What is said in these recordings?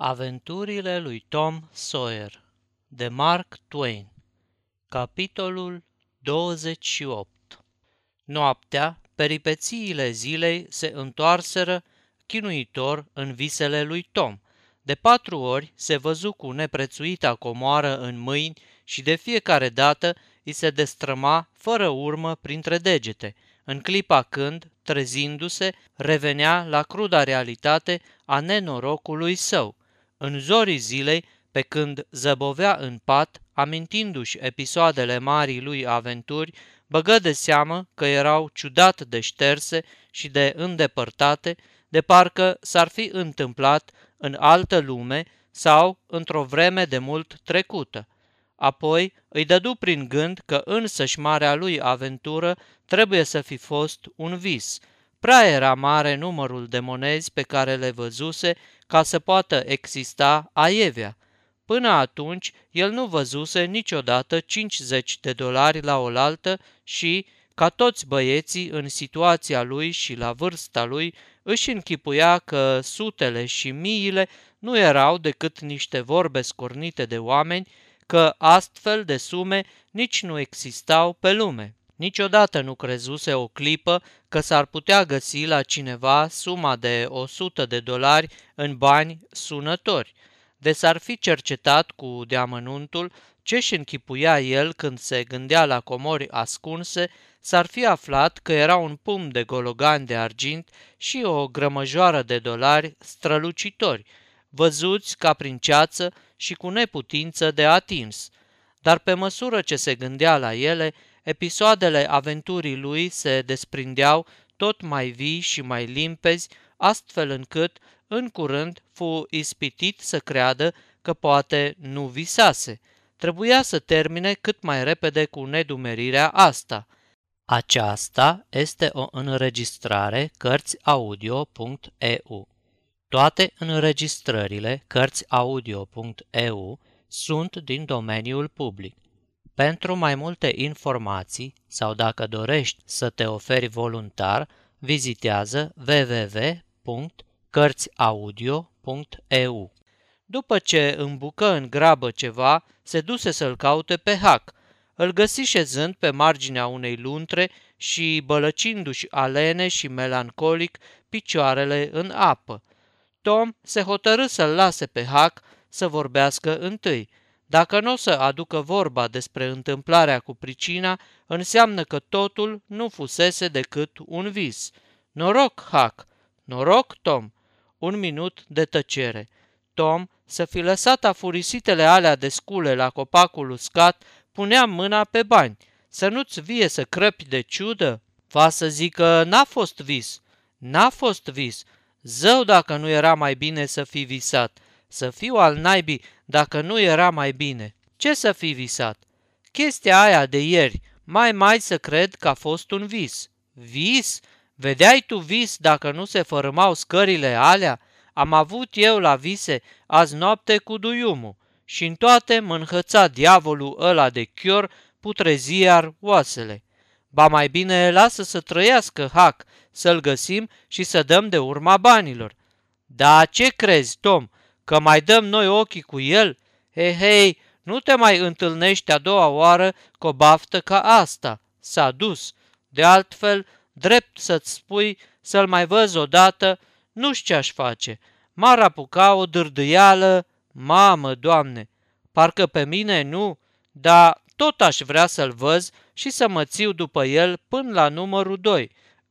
Aventurile lui Tom Sawyer de Mark Twain Capitolul 28 Noaptea, peripețiile zilei se întoarseră chinuitor în visele lui Tom. De patru ori se văzu cu neprețuita comoară în mâini și de fiecare dată îi se destrăma fără urmă printre degete, în clipa când, trezindu-se, revenea la cruda realitate a nenorocului său. În zorii zilei, pe când zăbovea în pat, amintindu-și episoadele marii lui aventuri, băgă de seamă că erau ciudat de șterse și de îndepărtate, de parcă s-ar fi întâmplat în altă lume sau într-o vreme de mult trecută. Apoi îi dădu prin gând că însăși marea lui aventură trebuie să fi fost un vis. Prea era mare numărul de monezi pe care le văzuse ca să poată exista aievea. Până atunci, el nu văzuse niciodată 50 de dolari la oaltă și, ca toți băieții în situația lui și la vârsta lui, își închipuia că sutele și miile nu erau decât niște vorbe scornite de oameni, că astfel de sume nici nu existau pe lume. Niciodată nu crezuse o clipă că s-ar putea găsi la cineva suma de 100 de dolari în bani sunători. De s-ar fi cercetat cu deamănuntul ce-și închipuia el când se gândea la comori ascunse, s-ar fi aflat că era un pum de gologan de argint și o grămăjoară de dolari strălucitori, văzuți ca prin ceață și cu neputință de atins. Dar pe măsură ce se gândea la ele, Episoadele aventurii lui se desprindeau tot mai vii și mai limpezi, astfel încât, în curând, fu ispitit să creadă că poate nu visase. Trebuia să termine cât mai repede cu nedumerirea asta. Aceasta este o înregistrare Cărțiaudio.eu. Toate înregistrările Cărțiaudio.eu sunt din domeniul public. Pentru mai multe informații sau dacă dorești să te oferi voluntar, vizitează www.cărțiaudio.eu. După ce îmbucă în grabă ceva, se duse să-l caute pe Hac. Îl găsi șezând pe marginea unei luntre și bălăcindu-și alene și melancolic picioarele în apă. Tom se hotărâ să-l lase pe Hac să vorbească întâi – dacă nu o să aducă vorba despre întâmplarea cu pricina, înseamnă că totul nu fusese decât un vis. Noroc, Hac! Noroc, Tom! Un minut de tăcere. Tom, să fi lăsat afurisitele alea de scule la copacul uscat, punea mâna pe bani. Să nu-ți vie să crăpi de ciudă? Va să zică, n-a fost vis. N-a fost vis. Zău dacă nu era mai bine să fi visat. Să fiu al naibii dacă nu era mai bine. Ce să fi visat? Chestia aia de ieri, mai mai să cred că a fost un vis. Vis? Vedeai tu vis dacă nu se fărâmau scările alea? Am avut eu la vise azi noapte cu duiumul și în toate mă înhăța diavolul ăla de chior putreziar oasele. Ba mai bine lasă să trăiască hac, să-l găsim și să dăm de urma banilor. Da, ce crezi, Tom? Că mai dăm noi ochii cu el? Hei, hei, nu te mai întâlnești a doua oară cu o baftă ca asta. S-a dus. De altfel, drept să-ți spui să-l mai văz odată, nu știu ce-aș face. M-ar apuca o dârdâială, mamă, doamne, parcă pe mine nu, dar tot aș vrea să-l văz și să mă țiu după el până la numărul 2,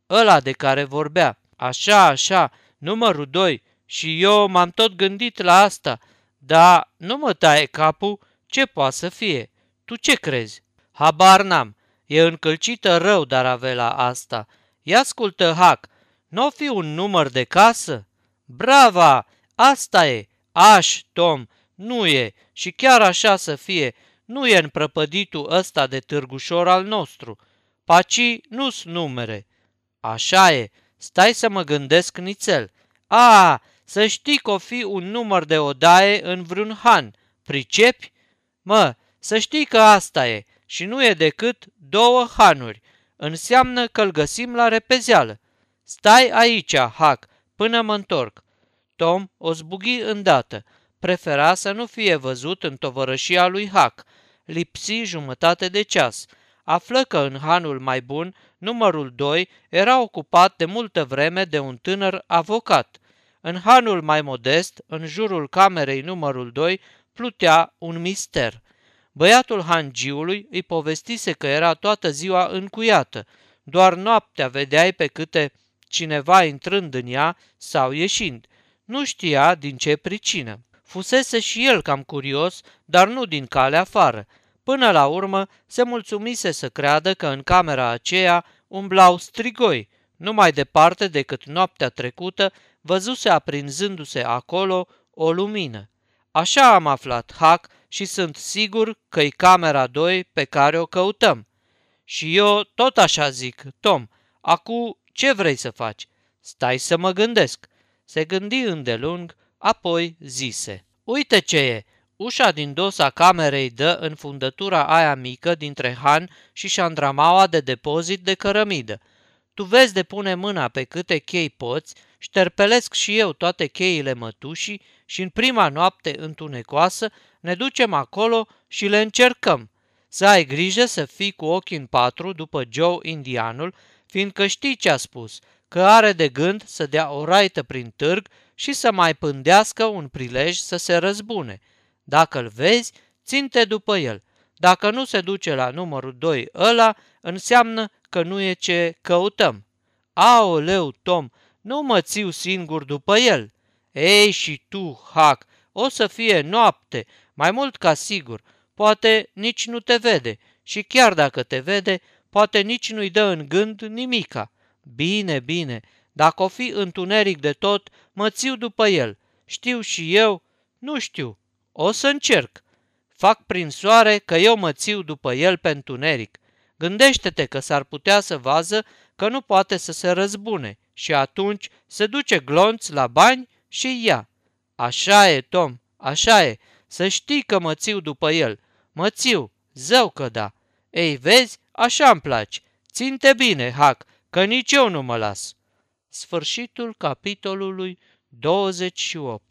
ăla de care vorbea. Așa, așa, numărul 2, și eu m-am tot gândit la asta, dar nu mă taie capul ce poate să fie. Tu ce crezi? Habar n-am. E încălcită rău dar avea la asta. Ia ascultă, Hac, n-o fi un număr de casă? Brava! Asta e! Aș, Tom, nu e, și chiar așa să fie, nu e în prăpăditul ăsta de târgușor al nostru. Paci nu-s numere. Așa e, stai să mă gândesc nițel. A, să știi că o fi un număr de odaie în vreun han. Pricepi? Mă, să știi că asta e și nu e decât două hanuri. Înseamnă că îl găsim la repezeală. Stai aici, Hac, până mă întorc. Tom o zbughi îndată. Prefera să nu fie văzut în tovărășia lui Hac. Lipsi jumătate de ceas. Află că în hanul mai bun, numărul 2 era ocupat de multă vreme de un tânăr avocat. În hanul mai modest, în jurul camerei numărul 2, plutea un mister. Băiatul hangiului îi povestise că era toată ziua încuiată. Doar noaptea vedeai pe câte cineva intrând în ea sau ieșind. Nu știa din ce pricină. Fusese și el cam curios, dar nu din calea afară. Până la urmă se mulțumise să creadă că în camera aceea umblau strigoi, nu mai departe decât noaptea trecută văzuse aprinzându-se acolo o lumină. Așa am aflat hack și sunt sigur că-i camera 2 pe care o căutăm. Și eu tot așa zic, Tom, acu ce vrei să faci? Stai să mă gândesc. Se gândi îndelung, apoi zise. Uite ce e, ușa din dos a camerei dă în fundătura aia mică dintre Han și șandramaua de depozit de cărămidă. Tu vezi de pune mâna pe câte chei poți, șterpelesc și eu toate cheile mătușii și în prima noapte întunecoasă ne ducem acolo și le încercăm. Să ai grijă să fii cu ochii în patru după Joe indianul, fiindcă știi ce a spus, că are de gând să dea o raită prin târg și să mai pândească un prilej să se răzbune. Dacă îl vezi, ținte după el. Dacă nu se duce la numărul 2 ăla, înseamnă că nu e ce căutăm. Aoleu, Tom, nu mă țiu singur după el. Ei, și tu, Hac, o să fie noapte, mai mult ca sigur. Poate nici nu te vede și chiar dacă te vede, poate nici nu-i dă în gând nimica. Bine, bine, dacă o fi întuneric de tot, mă țiu după el. Știu și eu? Nu știu. O să încerc. Fac prin soare că eu mă țiu după el pe întuneric. Gândește-te că s-ar putea să vază că nu poate să se răzbune și atunci se duce glonț la bani și ia. Așa e, Tom, așa e, să știi că mă țiu după el. Mă țiu, zău că da. Ei, vezi, așa îmi place. Ținte bine, Hac, că nici eu nu mă las. Sfârșitul capitolului 28